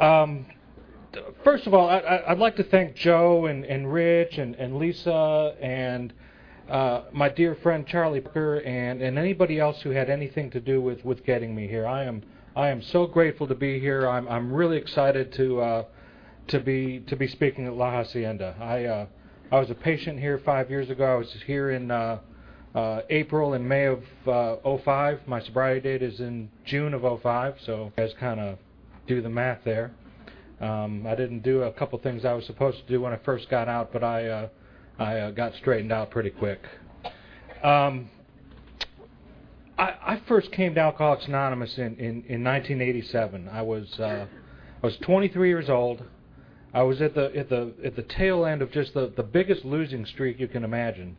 Um, first of all, I, would like to thank Joe and, and Rich and, and Lisa and uh, my dear friend Charlie Parker and, and anybody else who had anything to do with, with getting me here. I am I am so grateful to be here. I'm I'm really excited to uh, to be to be speaking at La Hacienda. I uh, I was a patient here five years ago. I was here in uh, uh, April and May of uh, 05. My sobriety date is in June of 05. So guys kind of do the math there. Um, I didn't do a couple things I was supposed to do when I first got out, but I uh, I uh, got straightened out pretty quick. Um, I, I first came to Alcoholics Anonymous in, in, in 1987. I was uh, I was 23 years old. I was at the at the at the tail end of just the the biggest losing streak you can imagine.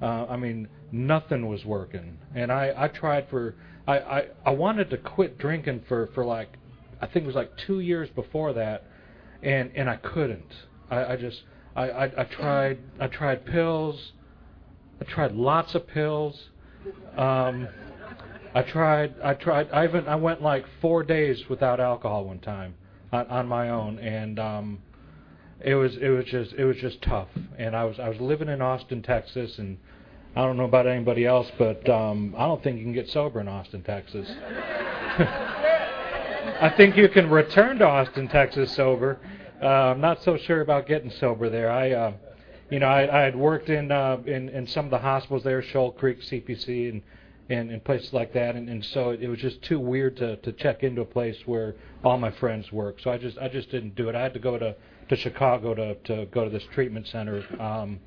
Uh, I mean, nothing was working, and I I tried for I, I I wanted to quit drinking for for like I think it was like two years before that, and and I couldn't. I, I just I, I I tried I tried pills, I tried lots of pills. Um, I tried I tried I even I went like four days without alcohol one time on, on my own, and um, it was it was just it was just tough. And I was I was living in Austin, Texas, and I don't know about anybody else, but um, I don't think you can get sober in Austin, Texas. I think you can return to Austin, Texas sober. Uh, I'm not so sure about getting sober there. I, uh, you know, I, I had worked in, uh, in in some of the hospitals there, Shoal Creek CPC, and and, and places like that, and, and so it was just too weird to to check into a place where all my friends work. So I just I just didn't do it. I had to go to to Chicago to to go to this treatment center um,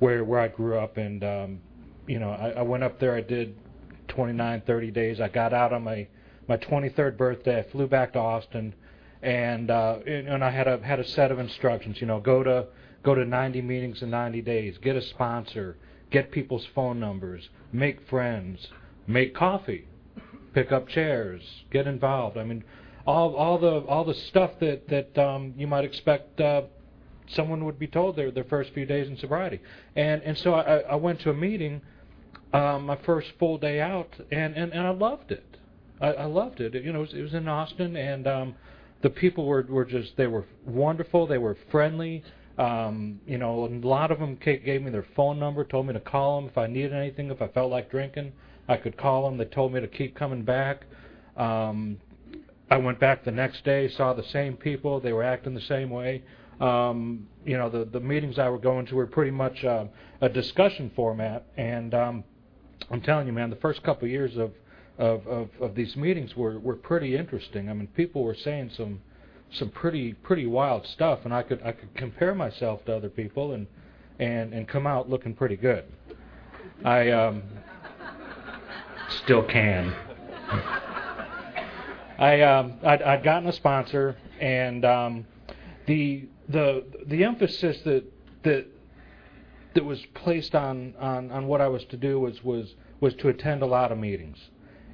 where where I grew up, and um, you know I, I went up there. I did 29, 30 days. I got out on my my 23rd birthday. I flew back to Austin, and uh, and I had a had a set of instructions. You know, go to go to 90 meetings in 90 days. Get a sponsor. Get people's phone numbers. Make friends. Make coffee. Pick up chairs. Get involved. I mean, all all the all the stuff that that um, you might expect uh, someone would be told their their first few days in sobriety. And and so I, I went to a meeting, um, my first full day out, and and, and I loved it. I, I loved it. You know, it was, it was in Austin, and um, the people were were just they were wonderful. They were friendly. Um, you know, a lot of them gave me their phone number, told me to call them if I needed anything, if I felt like drinking, I could call them. They told me to keep coming back. Um, I went back the next day, saw the same people. They were acting the same way. Um, you know, the the meetings I were going to were pretty much uh, a discussion format, and um, I'm telling you, man, the first couple of years of of, of of these meetings were were pretty interesting. I mean, people were saying some some pretty pretty wild stuff, and I could I could compare myself to other people and and and come out looking pretty good. I um, still can. I um, I'd, I'd gotten a sponsor, and um, the the the emphasis that that that was placed on, on, on what I was to do was, was was to attend a lot of meetings.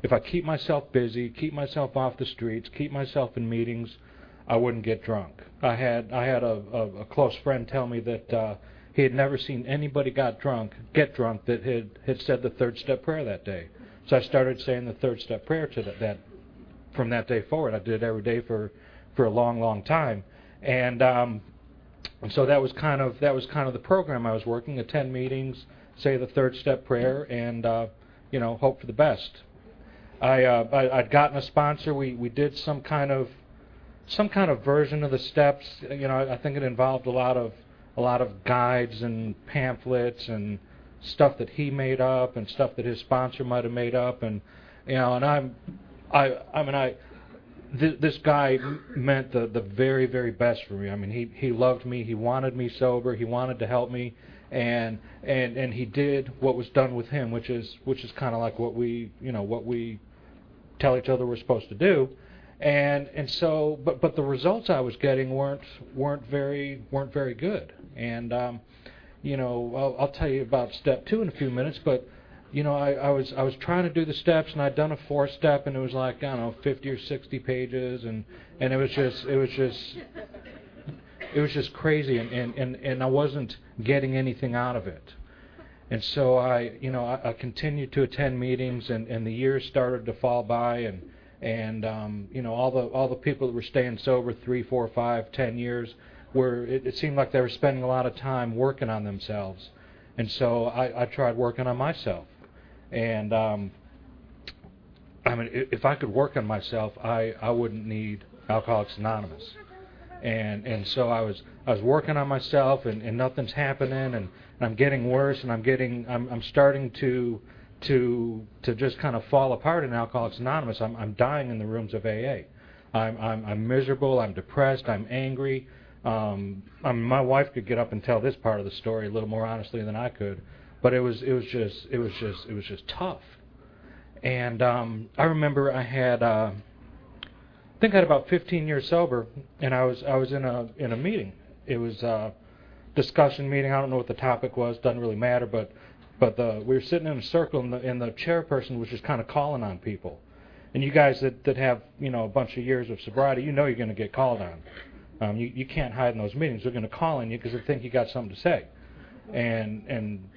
If I keep myself busy, keep myself off the streets, keep myself in meetings, I wouldn't get drunk. I had I had a, a, a close friend tell me that uh, he had never seen anybody got drunk get drunk that had had said the third step prayer that day. So I started saying the third step prayer to that, that from that day forward. I did it every day for for a long, long time, and um, and so that was kind of that was kind of the program I was working. Attend meetings, say the third step prayer, and uh, you know hope for the best. I, uh, I I'd gotten a sponsor. We we did some kind of some kind of version of the steps. You know, I think it involved a lot of a lot of guides and pamphlets and stuff that he made up and stuff that his sponsor might have made up and you know and I'm I I mean I th- this guy meant the the very very best for me. I mean he he loved me. He wanted me sober. He wanted to help me, and and and he did what was done with him, which is which is kind of like what we you know what we tell each other we're supposed to do. And and so but but the results I was getting weren't weren't very weren't very good. And um, you know I'll, I'll tell you about step two in a few minutes, but you know, I, I was I was trying to do the steps, and I'd done a fourth step, and it was like I don't know, 50 or 60 pages, and and it was just it was just it was just crazy, and and and, and I wasn't getting anything out of it. And so I, you know, I, I continued to attend meetings, and and the years started to fall by, and and um, you know all the all the people that were staying sober three, four, five, ten years were it, it seemed like they were spending a lot of time working on themselves, and so I, I tried working on myself, and um, I mean if I could work on myself, I I wouldn't need Alcoholics Anonymous, and and so I was I was working on myself, and, and nothing's happening, and I'm getting worse, and I'm getting I'm I'm starting to to to just kind of fall apart in Alcoholics Anonymous. I'm I'm dying in the rooms of AA. I'm I'm, I'm miserable. I'm depressed. I'm angry. Um, I mean, my wife could get up and tell this part of the story a little more honestly than I could, but it was it was just it was just it was just tough. And um, I remember I had uh, I think I had about 15 years sober, and I was I was in a in a meeting. It was a discussion meeting. I don't know what the topic was. Doesn't really matter, but but the, we were sitting in a circle, and the, and the chairperson was just kind of calling on people. And you guys that, that have you know a bunch of years of sobriety, you know you're going to get called on. Um, you, you can't hide in those meetings. They're going to call on you because they think you got something to say, and and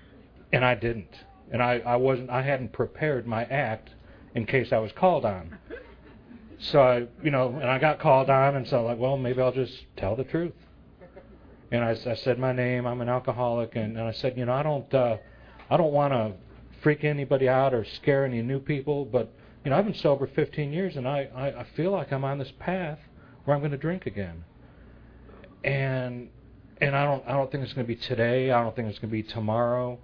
and I didn't, and I, I wasn't. I hadn't prepared my act in case I was called on. So I, you know, and I got called on, and so I'm like, well, maybe I'll just tell the truth. And I, I said my name. I'm an alcoholic, and, and I said, you know, I don't. Uh, I don't want to freak anybody out or scare any new people, but you know, I've been sober 15 years, and I, I, I feel like I'm on this path where I'm going to drink again. And and I don't I don't think it's going to be today. I don't think it's going to be tomorrow.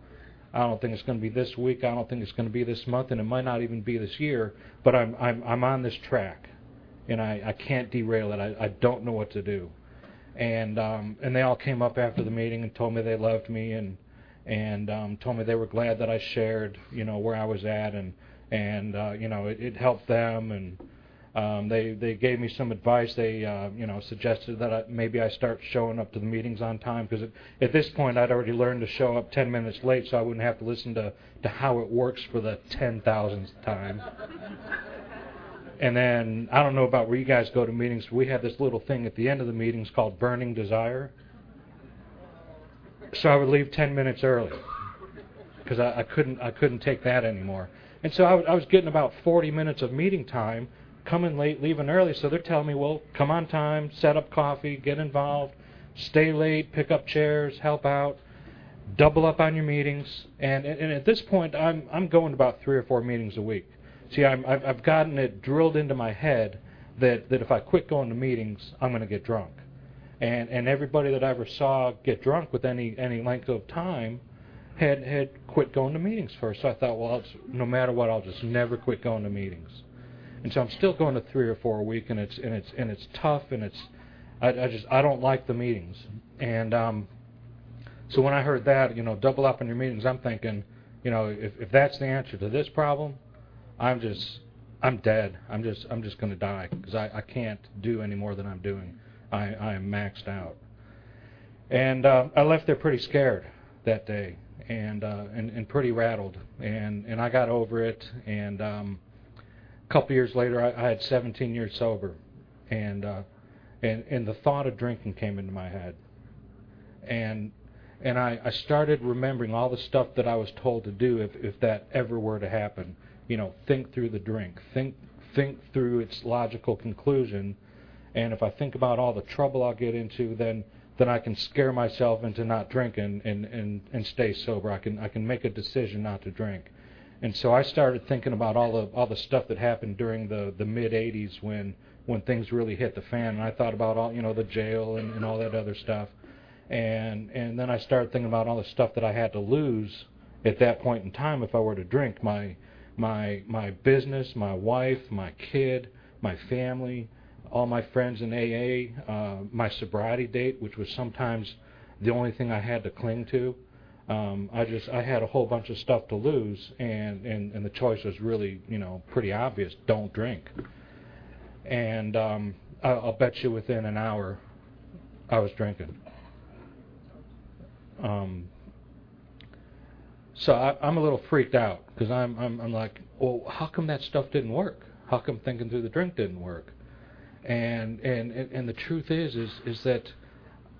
I don't think it's going to be this week. I don't think it's going to be this month, and it might not even be this year. But I'm I'm I'm on this track, and I I can't derail it. I I don't know what to do. And um and they all came up after the meeting and told me they loved me and and um, told me they were glad that I shared, you know, where I was at, and and uh, you know, it, it helped them, and um, they they gave me some advice. They uh, you know suggested that I, maybe I start showing up to the meetings on time because at this point I'd already learned to show up 10 minutes late, so I wouldn't have to listen to to how it works for the 10,000th time. and then I don't know about where you guys go to meetings. We had this little thing at the end of the meetings called burning desire so I would leave 10 minutes early because I, I couldn't I couldn't take that anymore. And so I, w- I was getting about 40 minutes of meeting time, coming late, leaving early. So they're telling me, well, come on time, set up coffee, get involved, stay late, pick up chairs, help out, double up on your meetings. And and at this point, I'm I'm going to about three or four meetings a week. See, I'm, I've I've gotten it drilled into my head that that if I quit going to meetings, I'm going to get drunk and and everybody that I ever saw get drunk with any any length of time had had quit going to meetings first. So I thought, well, no matter what, I'll just never quit going to meetings. And so I'm still going to three or four a week, and it's and it's and it's tough, and it's I, I just I don't like the meetings. And um, so when I heard that, you know, double up on your meetings, I'm thinking, you know, if if that's the answer to this problem, I'm just I'm dead. I'm just I'm just going to die because I I can't do any more than I'm doing. I, I am maxed out. And uh, I left there pretty scared that day and, uh, and and pretty rattled. And and I got over it. And um, a couple years later, I, I had 17 years sober, and uh, and and the thought of drinking came into my head. And and I, I started remembering all the stuff that I was told to do if if that ever were to happen. You know, think through the drink, think think through its logical conclusion, and if I think about all the trouble I'll get into, then then I can scare myself into not drinking and, and, and stay sober. I can I can make a decision not to drink. And so I started thinking about all the all the stuff that happened during the, the mid '80s when when things really hit the fan. And I thought about all you know the jail and, and all that other stuff. And and then I started thinking about all the stuff that I had to lose at that point in time if I were to drink my my my business, my wife, my kid, my family, all my friends in AA, uh, my sobriety date, which was sometimes the only thing I had to cling to. Um, I just I had a whole bunch of stuff to lose, and, and and the choice was really you know pretty obvious: don't drink. And um, I'll bet you within an hour, I was drinking. Um, so I, I'm a little freaked out because I'm, I'm I'm like, well, how come that stuff didn't work? How come thinking through the drink didn't work? And, and and the truth is is is that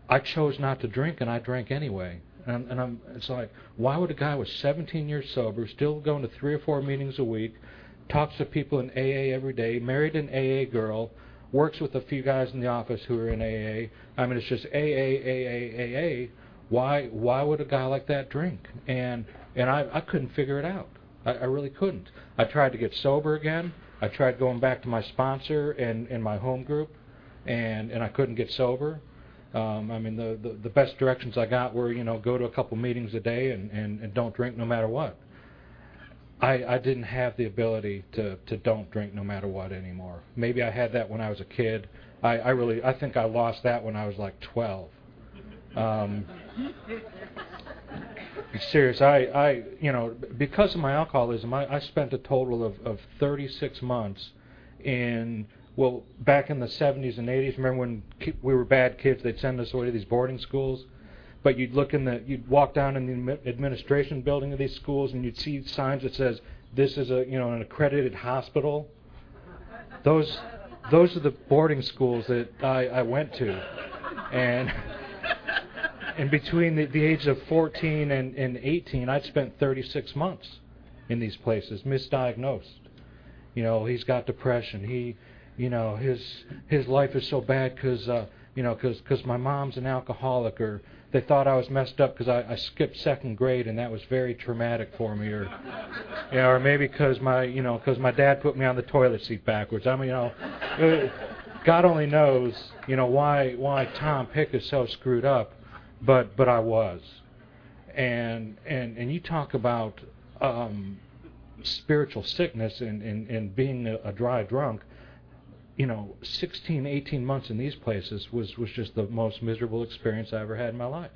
I chose not to drink and I drank anyway. And, and I'm it's like why would a guy with 17 years sober still going to three or four meetings a week, talks to people in AA every day, married an AA girl, works with a few guys in the office who are in AA. I mean, it's just AA, AA, AA. Why, why would a guy like that drink? And and I, I couldn't figure it out. I, I really couldn't. I tried to get sober again. I tried going back to my sponsor and, and my home group, and and I couldn't get sober. Um, I mean, the, the the best directions I got were, you know, go to a couple meetings a day and, and, and don't drink no matter what. I, I didn't have the ability to, to don't drink no matter what anymore. Maybe I had that when I was a kid. I, I really I think I lost that when I was like 12. Um, serious. I, I, you know, because of my alcoholism, I, I spent a total of, of 36 months in, well, back in the 70s and 80s. Remember when we were bad kids? They'd send us away to these boarding schools. But you'd look in the, you'd walk down in the administration building of these schools, and you'd see signs that says this is a, you know, an accredited hospital. Those, those are the boarding schools that I, I went to, and and between the, the age of 14 and, and 18, I'd spent 36 months in these places, misdiagnosed. You know, he's got depression. He, you know, his his life is so bad because, uh, you know, because cause my mom's an alcoholic, or they thought I was messed up because I, I skipped second grade and that was very traumatic for me, or, know, or maybe because my, you know, because my dad put me on the toilet seat backwards. I mean, you know, uh, God only knows, you know, why why Tom Pick is so screwed up but but I was, and and and you talk about um, spiritual sickness and and, and being a, a dry drunk. You know, 16, 18 months in these places was was just the most miserable experience I ever had in my life.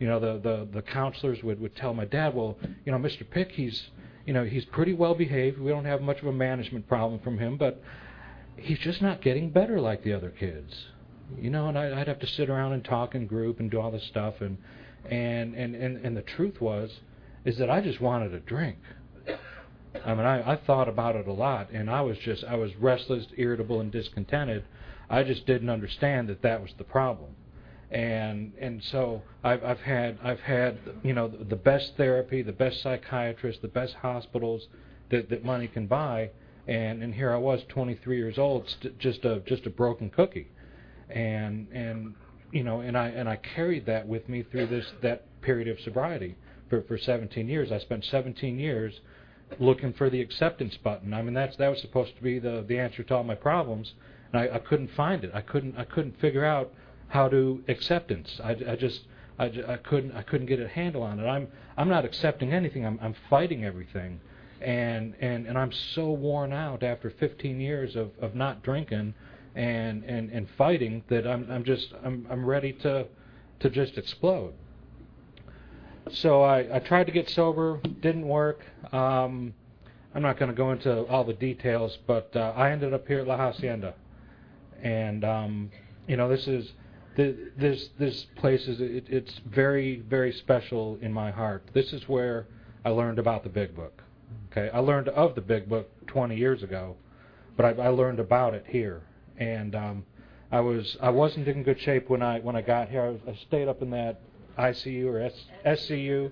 You know, the the the counselors would would tell my dad, well, you know, Mr. Pick, he's you know he's pretty well behaved. We don't have much of a management problem from him, but he's just not getting better like the other kids you know, and I'd have to sit around and talk in group and do all this stuff, and and and and, and the truth was, is that I just wanted a drink. I mean, I, I thought about it a lot, and I was just I was restless, irritable, and discontented. I just didn't understand that that was the problem, and and so I've I've had I've had you know the, best therapy, the best psychiatrists, the best hospitals that that money can buy, and and here I was, 23 years old, st- just a just a broken cookie and and you know and I and I carried that with me through this that period of sobriety for for 17 years. I spent 17 years looking for the acceptance button. I mean that's that was supposed to be the the answer to all my problems, and I, I couldn't find it. I couldn't I couldn't figure out how to acceptance. I, I just I, I couldn't I couldn't get a handle on it. I'm I'm not accepting anything. I'm I'm fighting everything, and and and I'm so worn out after 15 years of of not drinking and and and fighting that I'm I'm just I'm I'm ready to to just explode. So I I tried to get sober, didn't work. Um, I'm not going to go into all the details, but uh, I ended up here at La Hacienda, and um, you know this is this this place is it, it's very very special in my heart. This is where I learned about the Big Book. Okay, I learned of the Big Book 20 years ago, but I, I learned about it here and um, I was I wasn't in good shape when I when I got here. I, was, I stayed up in that ICU or S, SCU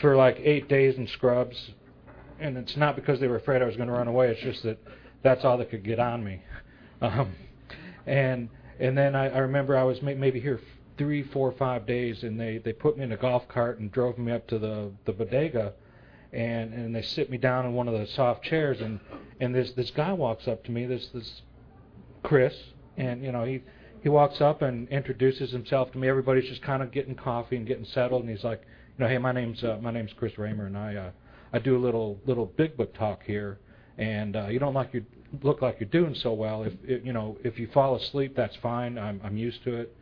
for like eight days in scrubs, and it's not because they were afraid I was going to run away. It's just that that's all that could get on me. Um, and and then I, I remember I was may, maybe here three, four, five days, and they they put me in a golf cart and drove me up to the the bodega, and and they sit me down in one of the soft chairs, and and this this guy walks up to me, this this Chris, and you know he he walks up and introduces himself to me. Everybody's just kind of getting coffee and getting settled, and he's like, you know, hey, my name's uh, my name's Chris Raymer, and I uh, I do a little little big book talk here, and uh, you don't like you look like you're doing so well. If, you know if you fall asleep, that's fine. I'm I'm used to it.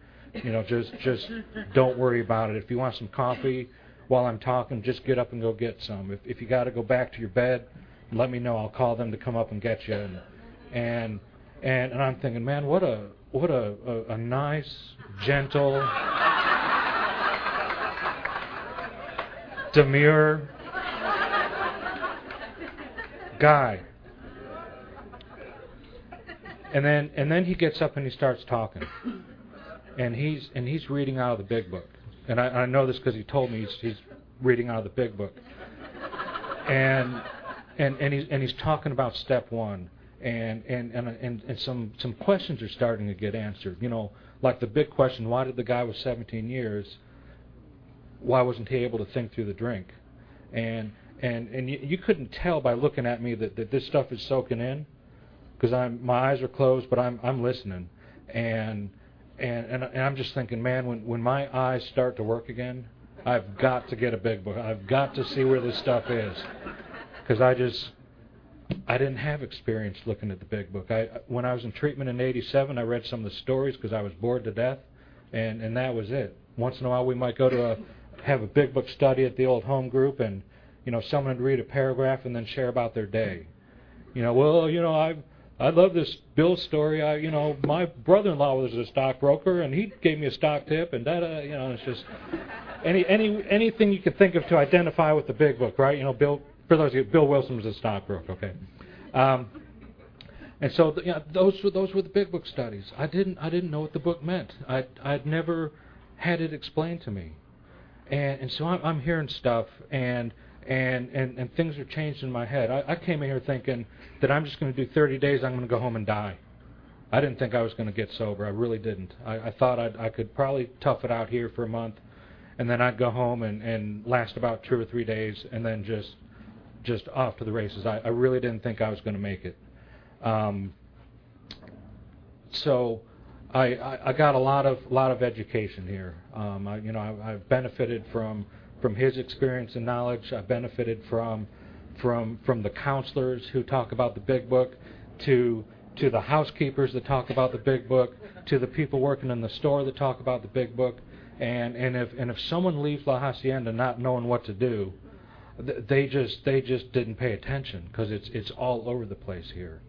You know, just just don't worry about it. If you want some coffee while I'm talking, just get up and go get some. If if you got to go back to your bed, let me know. I'll call them to come up and get you. And and and and I'm thinking, man, what a what a a, a nice, gentle, demure guy. And then and then he gets up and he starts talking, and he's and he's reading out of the big book, and I, I know this because he told me he's, he's reading out of the big book, and and and he's and he's talking about step one, and and and and, and some some questions are starting to get answered. You know, like the big question: Why did the guy with 17 years? Why wasn't he able to think through the drink? And and and you, you couldn't tell by looking at me that, that this stuff is soaking in, because I'm my eyes are closed, but I'm I'm listening, and and and, and I'm just thinking, man, when when my eyes start to work again, I've got to get a big book. I've got to see where this stuff is, because I just I didn't have experience looking at the big book. I when I was in treatment in '87, I read some of the stories because I was bored to death, and and that was it. Once in a while, we might go to a have a big book study at the old home group, and you know someone would read a paragraph and then share about their day. You know, well, you know, I I love this Bill story. I, you know, my brother-in-law was a stockbroker, and he gave me a stock tip, and da. You know, it's just any any anything you could think of to identify with the big book, right? You know, Bill. For those of you, Bill Wilson was a stockbroker. Okay. Um, and so you those were those were the big book studies. I didn't I didn't know what the book meant. I I'd never had it explained to me, and and so I'm, I'm hearing stuff and and, and, and things are changed in my head. I, I came in here thinking that I'm just going to do 30 days, I'm going to go home and die. I didn't think I was going to get sober. I really didn't. I, I thought I'd, I could probably tough it out here for a month, and then I'd go home and, and last about two or three days, and then just just off to the races. I, I really didn't think I was going to make it. Um, so I, I, I got a lot of lot of education here. Um, I, you know, I, I've benefited from from his experience and knowledge. I benefited from from from the counselors who talk about the big book, to to the housekeepers that talk about the big book, to the people working in the store that talk about the big book. And and if and if someone leaves La Hacienda not knowing what to do, they just they just didn't pay attention because it's it's all over the place here.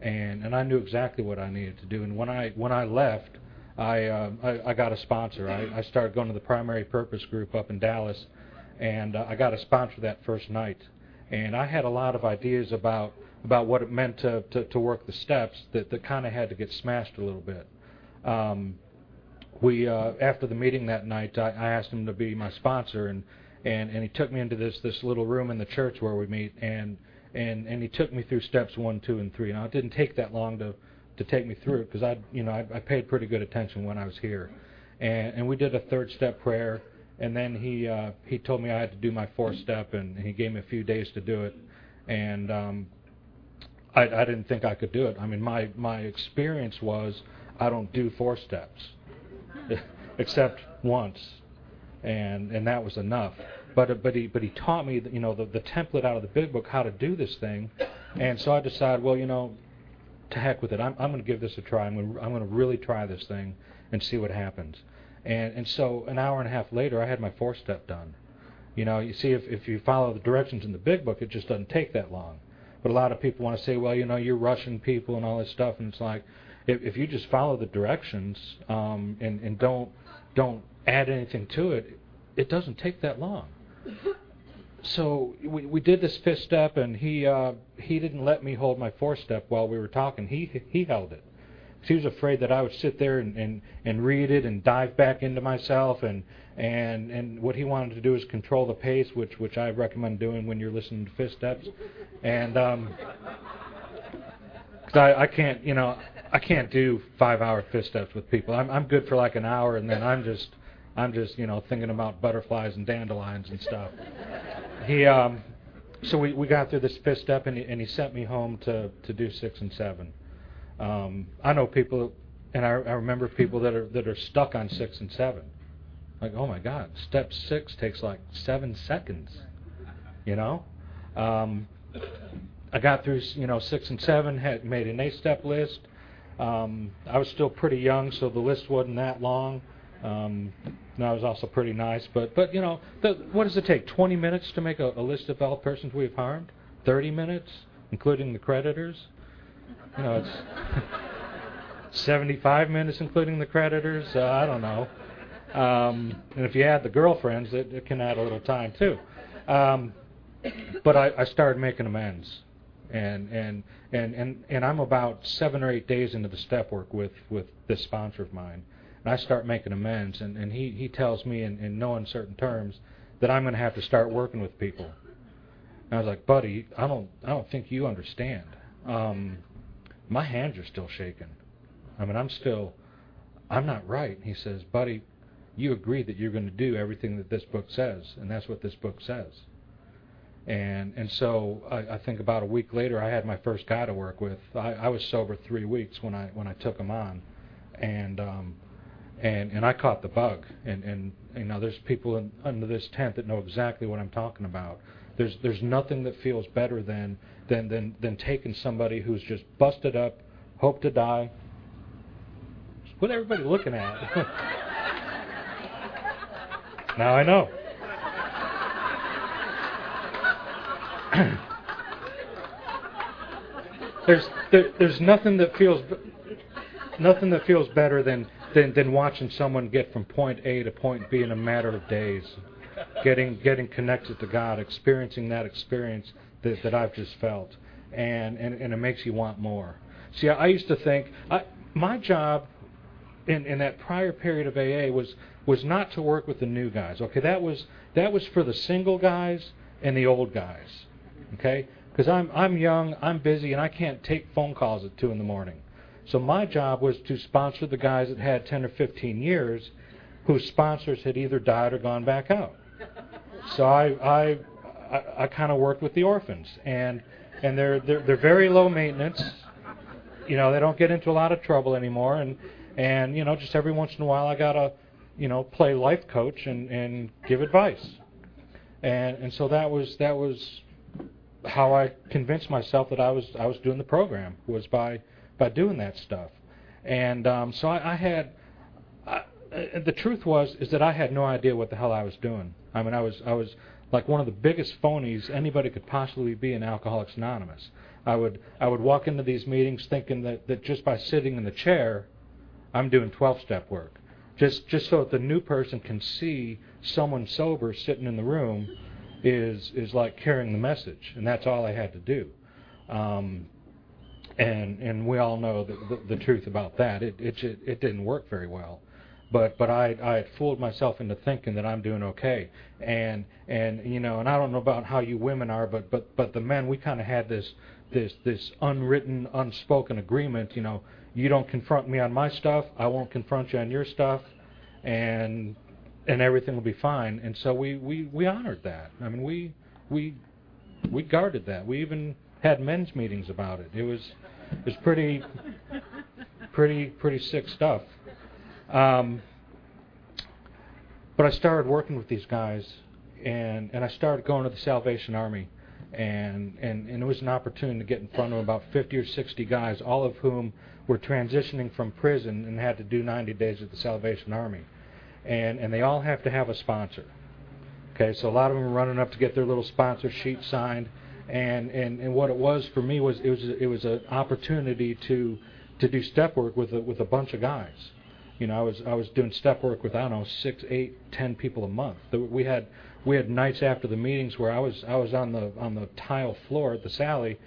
And and I knew exactly what I needed to do. And when I when I left, I, uh, I I got a sponsor. I, I started going to the primary purpose group up in Dallas, and uh, I got a sponsor that first night. And I had a lot of ideas about about what it meant to to, to work the steps that that kind of had to get smashed a little bit. Um, we uh, after the meeting that night, I, I asked him to be my sponsor, and and and he took me into this this little room in the church where we meet, and and and he took me through steps one, two, and three. Now it didn't take that long to to take me through it because I, you know, I, I paid pretty good attention when I was here, and and we did a third step prayer, and then he uh, he told me I had to do my fourth step, and he gave me a few days to do it, and um, I, I didn't think I could do it. I mean, my my experience was I don't do four steps, except once, and and that was enough. But but he but he taught me, you know, the the template out of the big book how to do this thing, and so I decided, well, you know, to heck with it. I'm, I'm going to give this a try. I'm going I'm going to really try this thing and see what happens. And and so an hour and a half later, I had my four step done. You know, you see, if if you follow the directions in the big book, it just doesn't take that long. But a lot of people want to say, well, you know, you're rushing people and all this stuff, and it's like, if if you just follow the directions um, and and don't don't add anything to it, it doesn't take that long so we we did this fifth step, and he uh, he didn't let me hold my fourth step while we were talking. He he held it. He was afraid that I would sit there and, and, and read it and dive back into myself and and and what he wanted to do is control the pace, which which I recommend doing when you're listening to fifth steps. And um, cause I I can't you know I can't do five hour fifth steps with people. I'm I'm good for like an hour and then I'm just I'm just you know thinking about butterflies and dandelions and stuff he um, so we, we got through this fifth step, and he, and he sent me home to, to do six and seven. Um, I know people, and I, I remember people that are that are stuck on six and seven. Like, oh my God, step six takes like seven seconds. You know, um, I got through you know six and seven, had made an eight-step list. Um, I was still pretty young, so the list wasn't that long. Um, that was also pretty nice. But but you know, the, what does it take? 20 minutes to make a, a list of all persons we've harmed? 30 minutes, including the creditors? You know, it's 75 minutes, including the creditors. Uh, I don't know. Um, and if you add the girlfriends, it, it can add a little time too. Um, but I, I started making amends, and and and and and I'm about seven or eight days into the step work with with this sponsor of mine and I start making amends, and, and he, he tells me in, in no uncertain terms that I'm going to have to start working with people. And I was like, buddy, I don't I don't think you understand. Um, my hands are still shaking. I mean, I'm still I'm not right. He says, buddy, you agree that you're going to do everything that this book says, and that's what this book says. And and so I, I think about a week later, I had my first guy to work with. I, I was sober three weeks when I when I took him on, and um, and and I caught the bug. And and you know, there's people in, under this tent that know exactly what I'm talking about. There's there's nothing that feels better than than than than taking somebody who's just busted up, hope to die. What everybody looking at? now I know. there's there, there's nothing that feels nothing that feels better than, than than watching someone get from point A to point B in a matter of days, getting getting connected to God, experiencing that experience that, that I've just felt, and, and and it makes you want more. See, I used to think I, my job in in that prior period of AA was was not to work with the new guys. Okay, that was that was for the single guys and the old guys. Okay, because I'm I'm young, I'm busy, and I can't take phone calls at two in the morning. So my job was to sponsor the guys that had 10 or 15 years, whose sponsors had either died or gone back out. So I I I, I kind of worked with the orphans, and and they're they're they're very low maintenance. You know, they don't get into a lot of trouble anymore, and and you know, just every once in a while, I gotta you know play life coach and and give advice, and and so that was that was how I convinced myself that I was I was doing the program was by by doing that stuff, and um, so I, I had. I, the truth was is that I had no idea what the hell I was doing. I mean, I was I was like one of the biggest phonies anybody could possibly be in Alcoholics Anonymous. I would I would walk into these meetings thinking that, that just by sitting in the chair, I'm doing 12-step work, just just so that the new person can see someone sober sitting in the room is is like carrying the message, and that's all I had to do. Um, and and we all know the, the, the truth about that. It, it it didn't work very well, but but I I had fooled myself into thinking that I'm doing okay, and and you know, and I don't know about how you women are, but but but the men we kind of had this this this unwritten, unspoken agreement. You know, you don't confront me on my stuff, I won't confront you on your stuff, and and everything will be fine. And so we we we honored that. I mean, we we we guarded that. We even had men's meetings about it. It was it was pretty pretty pretty sick stuff. Um, but I started working with these guys, and and I started going to the Salvation Army, and and and it was an opportunity to get in front of about 50 or 60 guys, all of whom were transitioning from prison and had to do 90 days at the Salvation Army, and and they all have to have a sponsor. Okay, so a lot of them are running up to get their little sponsor sheet signed and and and what it was for me was it was it was an opportunity to to do step work with a, with a bunch of guys. You know, I was I was doing step work with I don't know six, eight, ten people a month. We had we had nights after the meetings where I was I was on the on the tile floor at the Sally,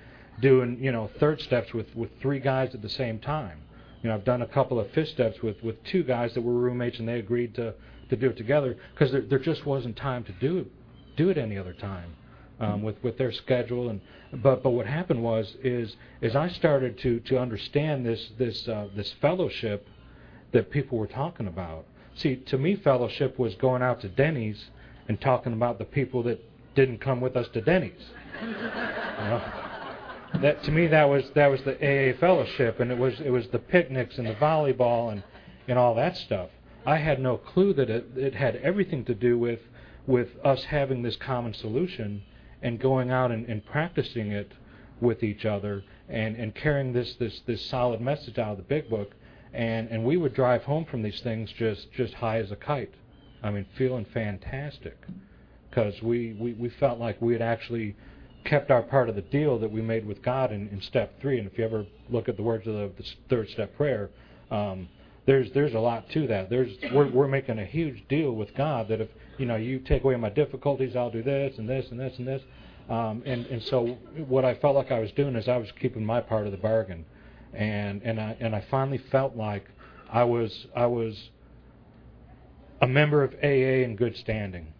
doing you know third steps with with three guys at the same time. You know, I've done a couple of fifth steps with with two guys that were roommates and they agreed to to do it together because there there just wasn't time to do do it any other time um, with with their schedule. And but but what happened was is is I started to to understand this this uh, this fellowship that people were talking about. See, to me, fellowship was going out to Denny's and talking about the people that didn't come with us to Denny's. You know? That to me that was that was the AA fellowship, and it was it was the picnics and the volleyball and and all that stuff. I had no clue that it, it had everything to do with with us having this common solution and going out and, and practicing it with each other and, and carrying this, this, this solid message out of the big book. And, and we would drive home from these things just, just high as a kite. I mean, feeling fantastic because we, we, we felt like we had actually kept our part of the deal that we made with God in, in step three. And if you ever look at the words of the, the third step prayer, um, there's there's a lot to that. There's we're, we're making a huge deal with God that if you know, you take away my difficulties, I'll do this and this and this and this. Um, and and so what I felt like I was doing is I was keeping my part of the bargain, and and I and I finally felt like I was I was a member of AA in good standing.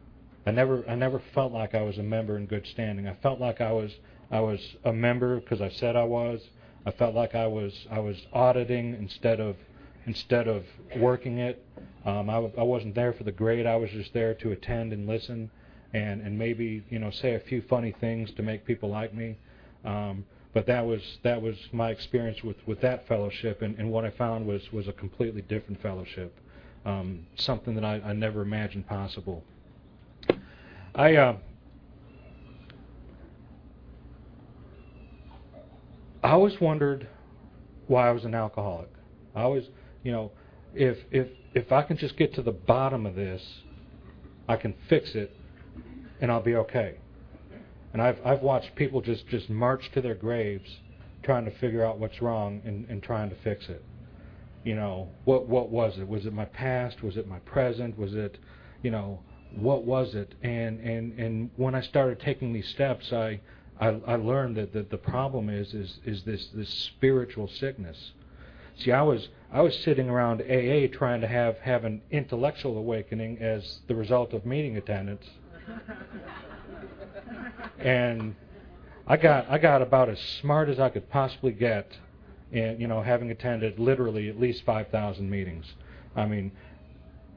I never I never felt like I was a member in good standing. I felt like I was I was a member because I said I was. I felt like I was I was auditing instead of instead of working it. Um, I, I wasn't there for the grade. I was just there to attend and listen, and and maybe you know say a few funny things to make people like me. Um, but that was that was my experience with, with that fellowship, and, and what I found was was a completely different fellowship, um, something that I, I never imagined possible. I uh, I always wondered why I was an alcoholic. I always, you know, if if if I can just get to the bottom of this, I can fix it, and I'll be okay. And I've I've watched people just just march to their graves, trying to figure out what's wrong and, and trying to fix it. You know, what what was it? Was it my past? Was it my present? Was it, you know, what was it? And and and when I started taking these steps, I I, I learned that, that the problem is is is this this spiritual sickness. See, I was I was sitting around AA trying to have have an intellectual awakening as the result of meeting attendance, and I got I got about as smart as I could possibly get, in you know having attended literally at least five thousand meetings. I mean,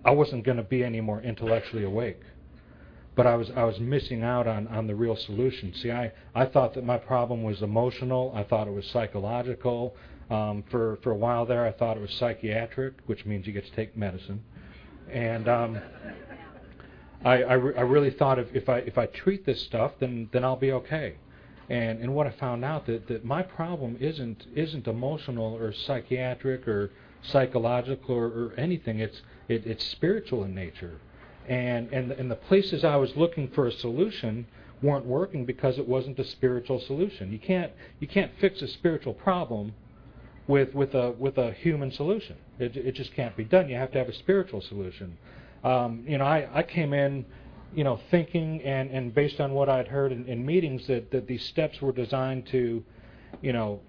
I wasn't going to be any more intellectually awake but I was I was missing out on on the real solution. See, I I thought that my problem was emotional. I thought it was psychological. Um, for for a while there, I thought it was psychiatric, which means you get to take medicine. And um, I I, re- I really thought if, if I if I treat this stuff, then then I'll be okay. And and what I found out that that my problem isn't isn't emotional or psychiatric or psychological or, or anything. It's it, it's spiritual in nature and and and the places I was looking for a solution weren't working because it wasn't a spiritual solution. You can't you can't fix a spiritual problem with with a with a human solution. It it just can't be done. You have to have a spiritual solution. Um, you know, I I came in, you know, thinking and and based on what I'd heard in, in meetings that that these steps were designed to, you know,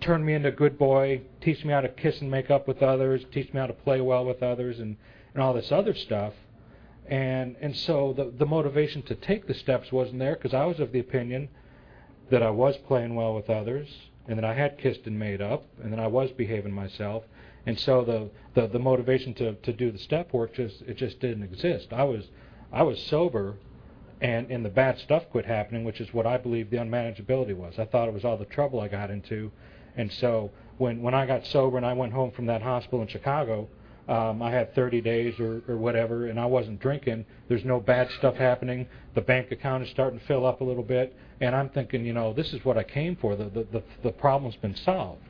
turn me into a good boy, teach me how to kiss and make up with others, teach me how to play well with others, and and all this other stuff. And and so the the motivation to take the steps wasn't there because I was of the opinion that I was playing well with others and that I had kissed and made up and that I was behaving myself. And so the the, the motivation to, to do the step work just it just didn't exist. I was I was sober and and the bad stuff quit happening, which is what I believe the unmanageability was. I thought it was all the trouble I got into. And so when when I got sober and I went home from that hospital in Chicago, um, I had 30 days or, or whatever, and I wasn't drinking. There's no bad stuff happening. The bank account is starting to fill up a little bit, and I'm thinking, you know, this is what I came for. The the the, the problem's been solved.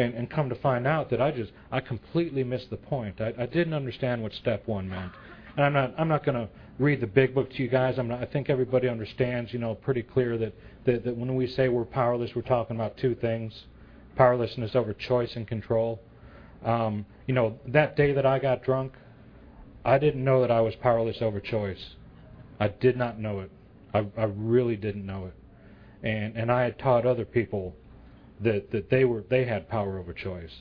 And, and come to find out that I just I completely missed the point. I, I didn't understand what step one meant, and I'm not I'm not going to read the big book to you guys. I'm not, I think everybody understands, you know, pretty clear that, that that when we say we're powerless, we're talking about two things: powerlessness over choice and control. Um, you know, that day that I got drunk, I didn't know that I was powerless over choice. I did not know it. I, I really didn't know it. And and I had taught other people that that they were they had power over choice.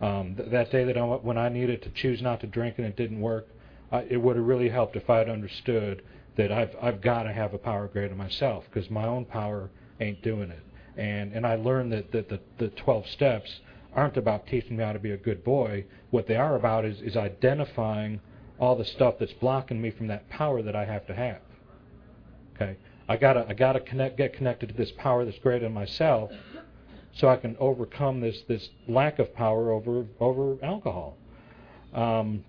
Um, th- that day that I, when I needed to choose not to drink and it didn't work, I, it would have really helped if I had understood that I've I've got to have a power greater myself because my own power ain't doing it. And and I learned that that the the 12 steps aren't about teaching me how to be a good boy. What they are about is, is identifying all the stuff that's blocking me from that power that I have to have. Okay, I gotta I gotta connect get connected to this power that's greater than myself, so I can overcome this this lack of power over over alcohol. Um,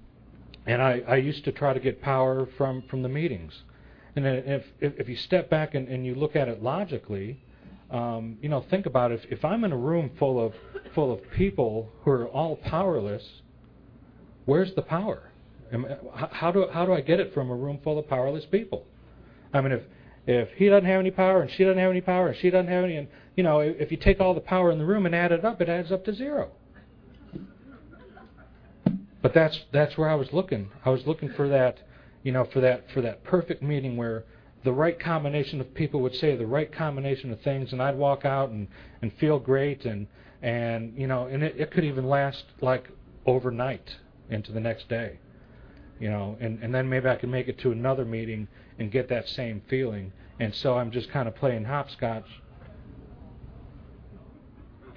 and I, I used to try to get power from from the meetings. And if if, if you step back and, and you look at it logically, um, you know, think about. If, if I'm in a room full of full of people who are all powerless, where's the power? How do how do I get it from a room full of powerless people? I mean, if if he doesn't have any power and she doesn't have any power and she doesn't have any, and you know, if you take all the power in the room and add it up, it adds up to zero. But that's that's where I was looking. I was looking for that, you know, for that for that perfect meeting where the right combination of people would say the right combination of things, and I'd walk out and and feel great, and and you know, and it, it could even last like overnight into the next day. you know, and and then maybe I can make it to another meeting and get that same feeling. And so I'm just kind of playing hopscotch.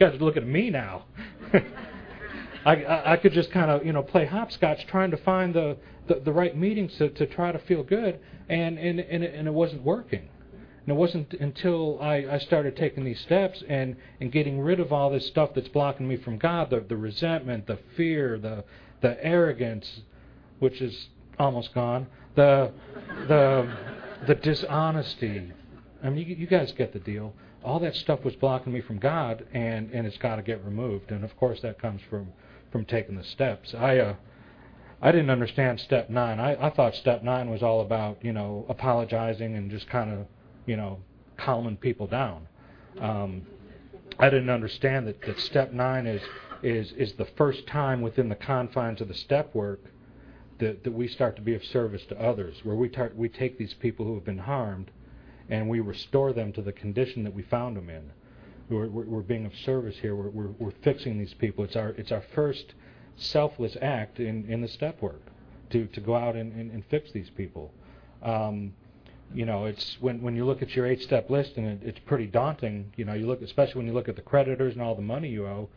You guys look at me now. I, I, I could just kind of you know play hopscotch trying to find the, the, the right meetings to, to try to feel good, and and and it, and it wasn't working. And it wasn't until I, I started taking these steps and, and getting rid of all this stuff that's blocking me from God, the, the resentment, the fear, the the arrogance, which is almost gone, the the the dishonesty. I mean, you, you guys get the deal. All that stuff was blocking me from God, and and it's got to get removed. And of course, that comes from from taking the steps. I uh, I didn't understand step nine. I, I thought step nine was all about you know apologizing and just kind of you know calming people down. Um, I didn't understand that, that step nine is is is the first time within the confines of the step work that, that we start to be of service to others, where we tar- we take these people who have been harmed and we restore them to the condition that we found them in. We're, we're, we're being of service here. We're, we're, we're fixing these people. It's our it's our first selfless act in, in the step work to, to go out and, and, and fix these people. Um, you know, it's when when you look at your eight-step list and it, it's pretty daunting. You know, you look especially when you look at the creditors and all the money you owe,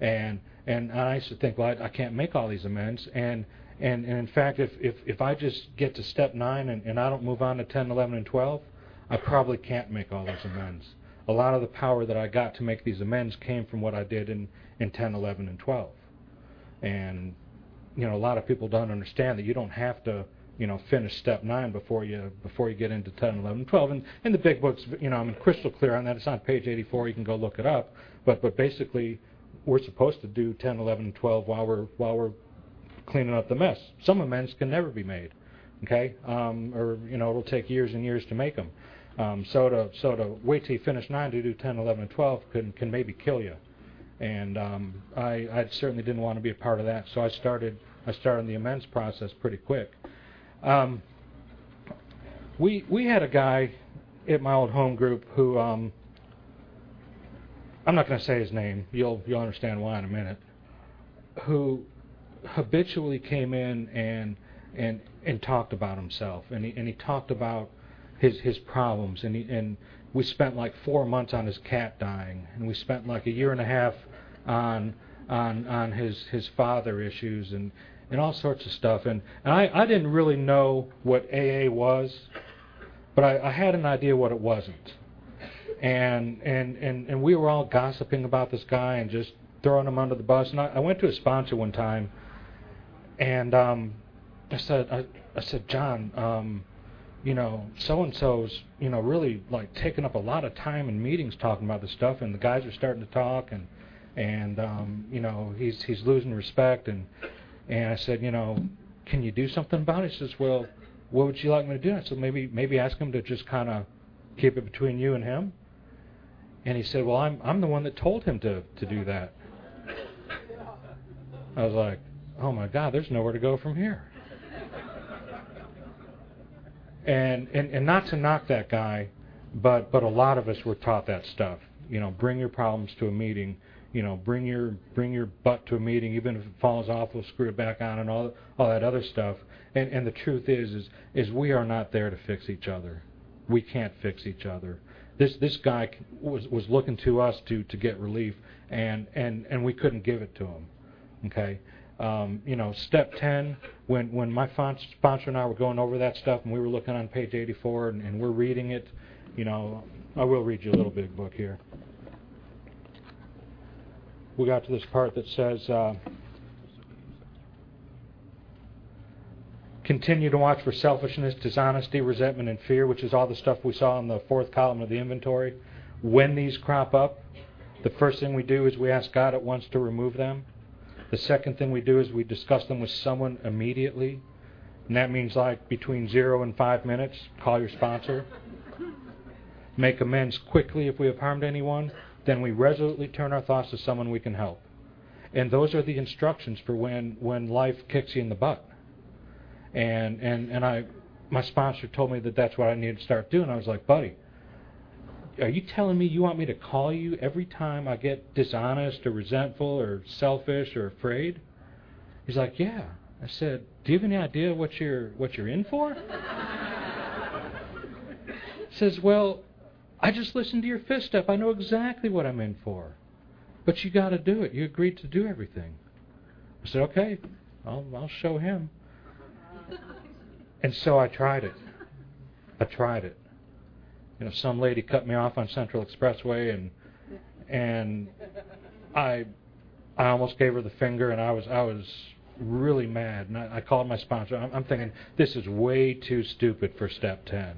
and and I used to think, well, I, I can't make all these amends, and and and in fact, if if if I just get to step nine and, and I don't move on to 10, 11, and 12, I probably can't make all those amends. A lot of the power that I got to make these amends came from what I did in in 10, 11, and 12, and you know, a lot of people don't understand that you don't have to you know, finish step nine before you before you get into 10, 11, 12. And in the big books, you know, I'm crystal clear on that. It's on page 84. You can go look it up. But but basically, we're supposed to do 10, 11, and 12 while we're while we're cleaning up the mess. Some amends can never be made, okay? Um, or you know, it'll take years and years to make them. Um, so to so to wait till you finish nine to do 10, 11, and 12 can can maybe kill you. And um, I I certainly didn't want to be a part of that. So I started I started the amends process pretty quick. Um, we we had a guy at my old home group who um, I'm not going to say his name. You'll you'll understand why in a minute. Who habitually came in and and and talked about himself and he and he talked about his his problems and he, and we spent like four months on his cat dying and we spent like a year and a half on on on his his father issues and and all sorts of stuff. And, and I, I didn't really know what AA was, but I, I had an idea what it wasn't. And, and, and, and we were all gossiping about this guy and just throwing him under the bus. And I, I went to a sponsor one time, and um, I said, I, I said, John, um, you know, so and so's, you know, really like taking up a lot of time in meetings talking about this stuff, and the guys are starting to talk, and and um, you know, he's he's losing respect, and and I said, you know, can you do something about it? He says, well, what would you like me to do? I said, maybe maybe ask him to just kind of keep it between you and him. And he said, well, I'm I'm the one that told him to to do that. I was like, oh my God, there's nowhere to go from here. And and and not to knock that guy, but but a lot of us were taught that stuff. You know, bring your problems to a meeting you know, bring your bring your butt to a meeting, even if it falls off, we'll screw it back on, and all all that other stuff. And and the truth is, is is we are not there to fix each other. We can't fix each other. This this guy was was looking to us to to get relief, and and and we couldn't give it to him. Okay. Um, you know, step 10, when, when my sponsor and I were going over that stuff and we were looking on page 84 and, and we're reading it, you know, I will read you a little big book here we got to this part that says, uh, continue to watch for selfishness, dishonesty, resentment, and fear, which is all the stuff we saw in the fourth column of the inventory. When these crop up, the first thing we do is we ask God at once to remove them. The second thing we do is we discuss them with someone immediately. And that means like between zero and five minutes. Call your sponsor. Make amends quickly if we have harmed anyone then we resolutely turn our thoughts to someone we can help. And those are the instructions for when, when life kicks you in the butt. And, and, and I, my sponsor told me that that's what I needed to start doing. I was like, buddy, are you telling me you want me to call you every time I get dishonest or resentful or selfish or afraid? He's like, yeah. I said, "Do you have any idea what you're what you're in for?" He says, "Well, I just listened to your fifth step. I know exactly what I'm in for. But you got to do it. You agreed to do everything." I said, "Okay, I'll I'll show him." And so I tried it. I tried it. You know, some lady cut me off on Central Expressway, and and I I almost gave her the finger, and I was I was really mad. And I, I called my sponsor. I'm, I'm thinking this is way too stupid for step ten,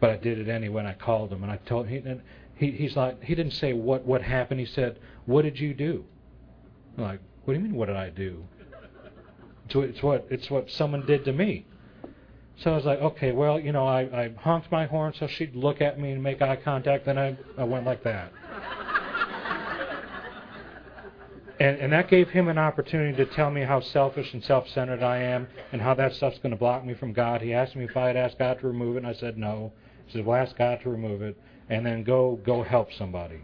but I did it anyway. And I called him, and I told him. And he he's like he didn't say what what happened. He said, "What did you do?" I'm like, "What do you mean? What did I do?" It's, it's what it's what someone did to me. So I was like, okay, well, you know, I, I honked my horn so she'd look at me and make eye contact. Then I, I went like that. and, and that gave him an opportunity to tell me how selfish and self-centered I am and how that stuff's going to block me from God. He asked me if I had asked God to remove it, and I said no. Said, well, ask God to remove it, and then go go help somebody.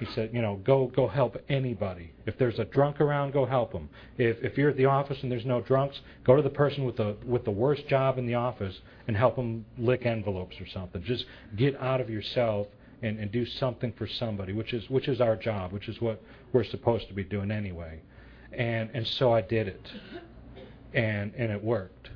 He said, you know, go go help anybody. If there's a drunk around, go help them. If if you're at the office and there's no drunks, go to the person with the with the worst job in the office and help them lick envelopes or something. Just get out of yourself and, and do something for somebody, which is which is our job, which is what we're supposed to be doing anyway. And and so I did it, and and it worked.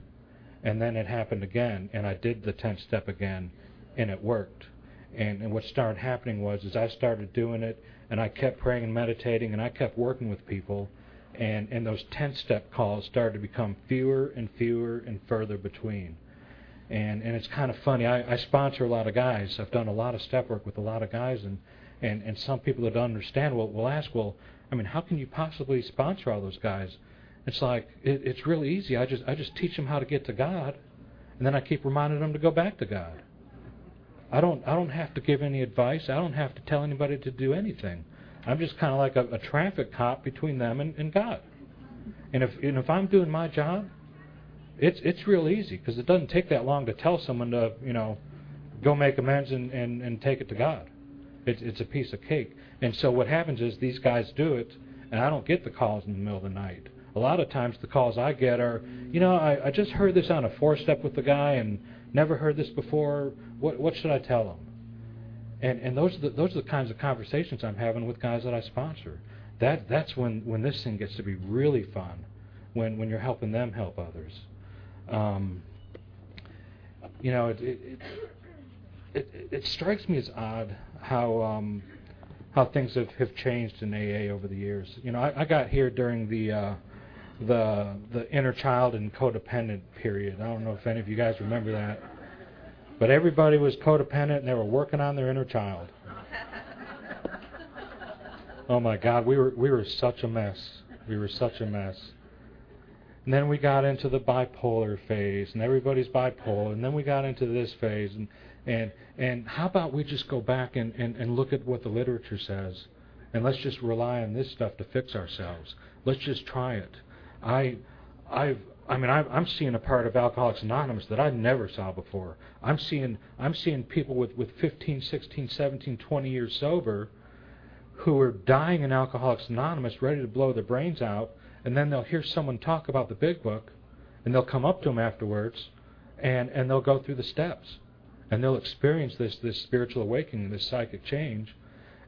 And then it happened again, and I did the tenth step again, and it worked and, and what started happening was is I started doing it and I kept praying and meditating and I kept working with people and, and those 10 step calls started to become fewer and fewer and further between. And and it's kind of funny. I, I sponsor a lot of guys. I've done a lot of step work with a lot of guys and, and, and some people that don't understand will, will ask, well, I mean, how can you possibly sponsor all those guys? It's like it, it's really easy. I just I just teach them how to get to God, and then I keep reminding them to go back to God. I don't I don't have to give any advice. I don't have to tell anybody to do anything. I'm just kind of like a, a traffic cop between them and, and God. And if and if I'm doing my job, it's it's real easy because it doesn't take that long to tell someone to you know go make amends and, and, and take it to God. It's it's a piece of cake. And so what happens is these guys do it, and I don't get the calls in the middle of the night. A lot of times the calls I get are, you know, I, I just heard this on a four step with the guy and never heard this before. What what should I tell him? And and those are the, those are the kinds of conversations I'm having with guys that I sponsor. That that's when when this thing gets to be really fun, when when you're helping them help others. Um, you know, it it, it it strikes me as odd how um, how things have, have changed in AA over the years. You know, I, I got here during the uh, the the inner child and codependent period. I don't know if any of you guys remember that, but everybody was codependent and they were working on their inner child. Oh my God, we were we were such a mess. We were such a mess. And then we got into the bipolar phase, and everybody's bipolar. And then we got into this phase, and and and how about we just go back and, and, and look at what the literature says, and let's just rely on this stuff to fix ourselves. Let's just try it. I, I've, I mean, I'm, I'm seeing a part of Alcoholics Anonymous that I never saw before. I'm seeing, I'm seeing people with, with 15, 16, 17, 20 years sober who are dying in Alcoholics Anonymous, ready to blow their brains out, and then they'll hear someone talk about the Big Book, and they'll come up to them afterwards, and, and they'll go through the steps, and they'll experience this, this spiritual awakening, this psychic change,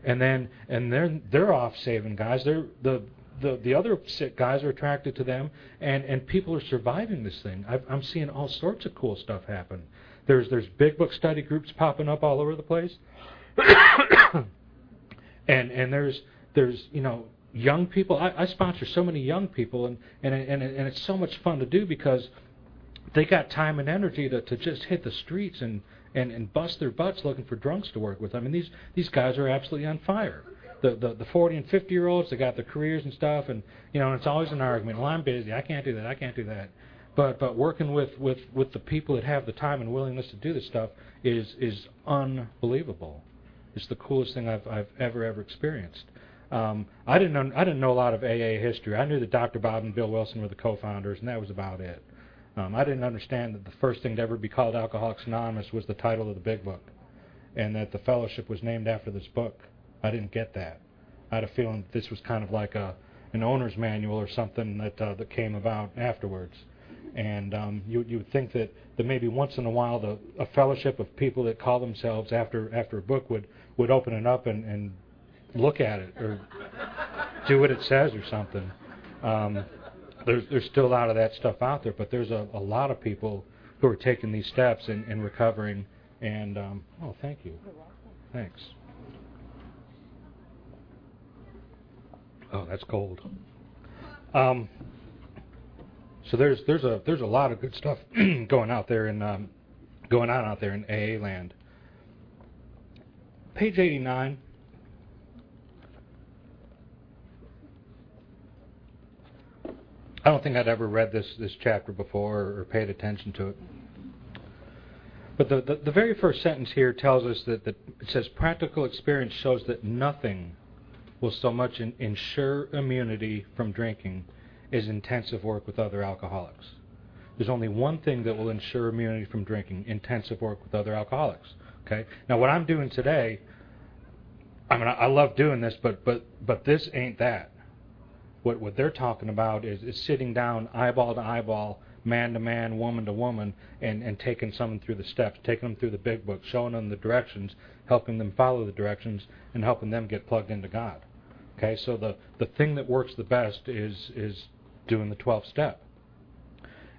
and then and they're they're off saving guys. They're the the the other guys are attracted to them, and and people are surviving this thing. I've, I'm seeing all sorts of cool stuff happen. There's there's big book study groups popping up all over the place, and and there's there's you know young people. I, I sponsor so many young people, and and and and it's so much fun to do because they got time and energy to to just hit the streets and and and bust their butts looking for drunks to work with. I mean these these guys are absolutely on fire the, the the 40 and 50 year olds they got their careers and stuff and you know and it's always an argument well i'm busy i can't do that i can't do that but but working with with with the people that have the time and willingness to do this stuff is is unbelievable it's the coolest thing i've i've ever ever experienced um, I didn't know I didn't know a lot of AA history. I knew that Dr. Bob and Bill Wilson were the co-founders, and that was about it. Um, I didn't understand that the first thing to ever be called Alcoholics Anonymous was the title of the Big Book, and that the fellowship was named after this book. I didn't get that. I had a feeling that this was kind of like a an owner's manual or something that uh, that came about afterwards. And um, you you would think that, that maybe once in a while the a fellowship of people that call themselves after after a book would would open it up and, and look at it or do what it says or something. Um, there's there's still a lot of that stuff out there, but there's a, a lot of people who are taking these steps and, and recovering. And um, oh, thank you. Thanks. Oh, that's cold. Um, so there's there's a there's a lot of good stuff going out there and um, going on out there in AA land. Page 89. I don't think I'd ever read this this chapter before or paid attention to it. But the, the, the very first sentence here tells us that, that it says practical experience shows that nothing will so much ensure immunity from drinking as intensive work with other alcoholics. There's only one thing that will ensure immunity from drinking: intensive work with other alcoholics. Okay. Now, what I'm doing today, I mean, I love doing this, but but but this ain't that. What what they're talking about is, is sitting down, eyeball to eyeball, man to man, woman to woman, and, and taking someone through the steps, taking them through the big book, showing them the directions, helping them follow the directions, and helping them get plugged into God. Okay, so the, the thing that works the best is is doing the 12 step.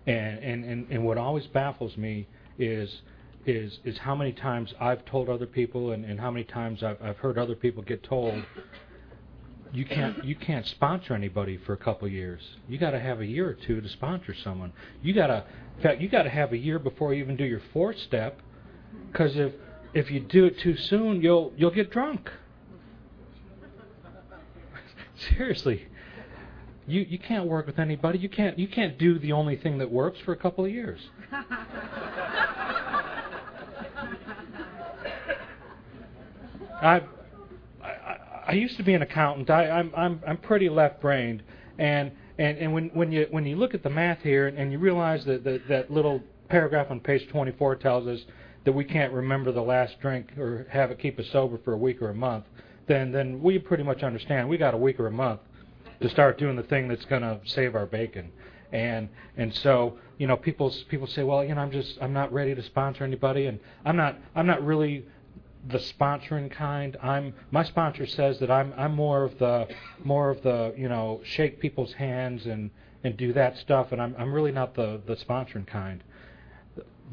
And, and, and, and what always baffles me is is is how many times I've told other people and, and how many times I've, I've heard other people get told you can't you can't sponsor anybody for a couple of years. You got to have a year or two to sponsor someone. You got to in fact you got to have a year before you even do your fourth step because if if you do it too soon, you'll you'll get drunk. Seriously. You you can't work with anybody. You can't you can't do the only thing that works for a couple of years. I've used to be an accountant. I, I'm I'm I'm pretty left-brained, and and and when when you when you look at the math here and you realize that that, that little paragraph on page 24 tells us that we can't remember the last drink or have it keep us sober for a week or a month, then then we pretty much understand we got a week or a month to start doing the thing that's going to save our bacon. And and so you know people people say well you know I'm just I'm not ready to sponsor anybody and I'm not I'm not really the sponsoring kind. I'm my sponsor says that I'm I'm more of the more of the you know shake people's hands and and do that stuff, and I'm I'm really not the the sponsoring kind.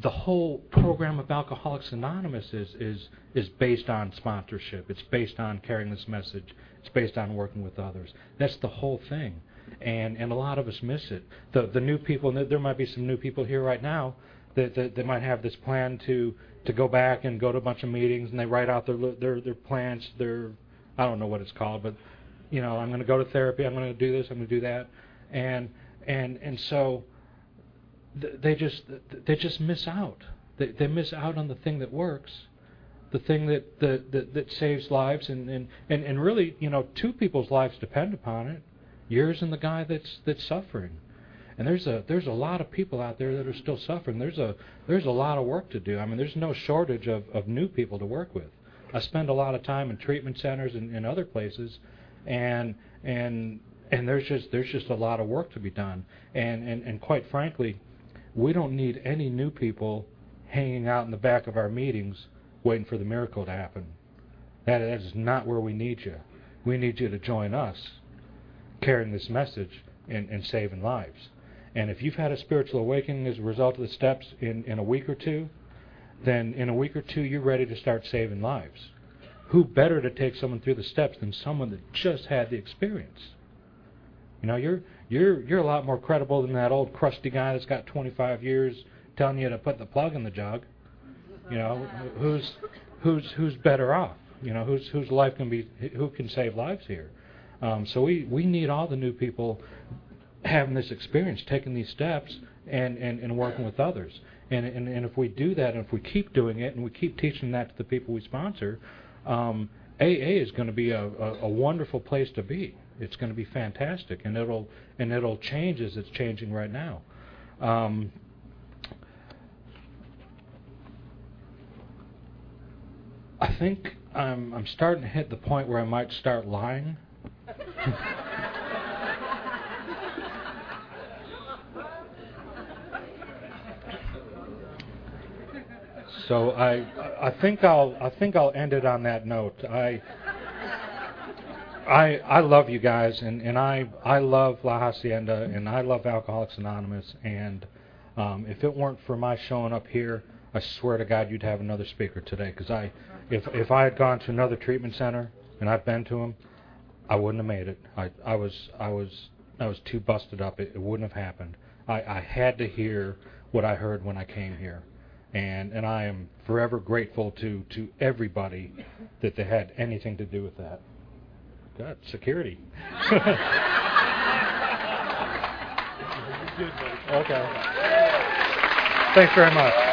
The whole program of Alcoholics Anonymous is is is based on sponsorship. It's based on carrying this message. It's based on working with others. That's the whole thing, and and a lot of us miss it. The the new people, and there might be some new people here right now that that, that might have this plan to to go back and go to a bunch of meetings and they write out their their their plans their I don't know what it's called but you know I'm going to go to therapy I'm going to do this I'm going to do that. And and and so th- they just they just miss out. They they miss out on the thing that works the thing that that that, that saves lives and, and and and really you know two people's lives depend upon it. Yours and the guy that's that's suffering and there's a there's a lot of people out there that are still suffering. There's a there's a lot of work to do. I mean, there's no shortage of, of new people to work with. I spend a lot of time in treatment centers and, other places, and and and there's just there's just a lot of work to be done. And and and quite frankly, we don't need any new people hanging out in the back of our meetings waiting for the miracle to happen. That, that is not where we need you. We need you to join us carrying this message and, and saving lives. And if you've had a spiritual awakening as a result of the steps in, in a week or two, then in a week or two you're ready to start saving lives. Who better to take someone through the steps than someone that just had the experience? You know, you're you're you're a lot more credible than that old crusty guy that's got 25 years telling you to put the plug in the jug. You know, who's who's who's better off? You know, whose whose life can be who can save lives here? Um, so we we need all the new people having this experience, taking these steps, and, and, and working with others. And, and, and if we do that, and if we keep doing it, and we keep teaching that to the people we sponsor, um, AA is going to be a, a, a wonderful place to be. It's going to be fantastic, and it'll and it'll change as it's changing right now. Um, I think I'm I'm starting to hit the point where I might start lying. So I I think I'll I think I'll end it on that note. I I I love you guys and and I I love La Hacienda and I love Alcoholics Anonymous and um, if it weren't for my showing up here, I swear to God you'd have another speaker today because I if if I had gone to another treatment center and I've been to them, I wouldn't have made it. I I was I was I was too busted up. It, it wouldn't have happened. I I had to hear what I heard when I came here and and I am forever grateful to to everybody that they had anything to do with that. God, security. okay. Thanks very much.